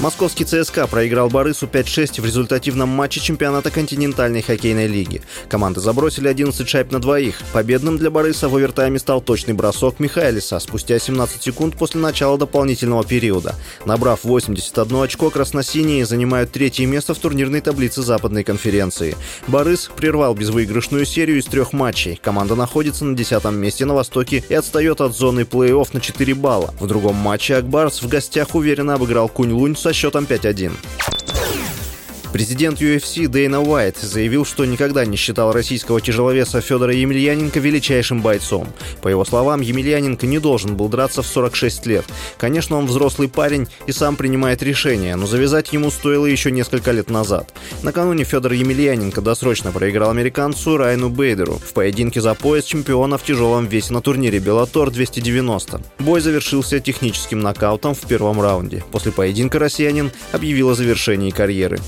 Московский ЦСКА проиграл Борису 5-6 в результативном матче чемпионата континентальной хоккейной лиги. Команды забросили 11 шайб на двоих. Победным для Бориса в овертайме стал точный бросок Михайлиса спустя 17 секунд после начала дополнительного периода. Набрав 81 очко, красносиние занимают третье место в турнирной таблице Западной конференции. Борис прервал безвыигрышную серию из трех матчей. Команда находится на 10 месте на Востоке и отстает от зоны плей-офф на 4 балла. В другом матче Акбарс в гостях уверенно обыграл Кунь-Лунь со счетом 5-1. Президент UFC Дейна Уайт заявил, что никогда не считал российского тяжеловеса Федора Емельяненко величайшим бойцом. По его словам, Емельяненко не должен был драться в 46 лет. Конечно, он взрослый парень и сам принимает решения, но завязать ему стоило еще несколько лет назад. Накануне Федор Емельяненко досрочно проиграл американцу Райну Бейдеру в поединке за пояс чемпиона в тяжелом весе на турнире Беллатор 290. Бой завершился техническим нокаутом в первом раунде. После поединка россиянин объявил о завершении карьеры.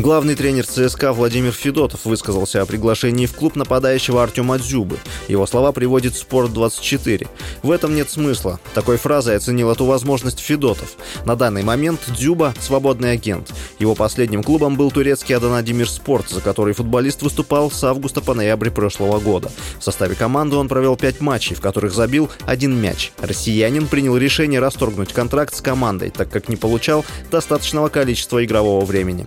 Главный тренер ЦСКА Владимир Федотов высказался о приглашении в клуб нападающего Артема Дзюбы. Его слова приводит «Спорт-24». В этом нет смысла. Такой фразой оценил эту возможность Федотов. На данный момент Дзюба – свободный агент. Его последним клубом был турецкий Адана Спорт, за который футболист выступал с августа по ноябрь прошлого года. В составе команды он провел пять матчей, в которых забил один мяч. Россиянин принял решение расторгнуть контракт с командой, так как не получал достаточного количества игрового времени.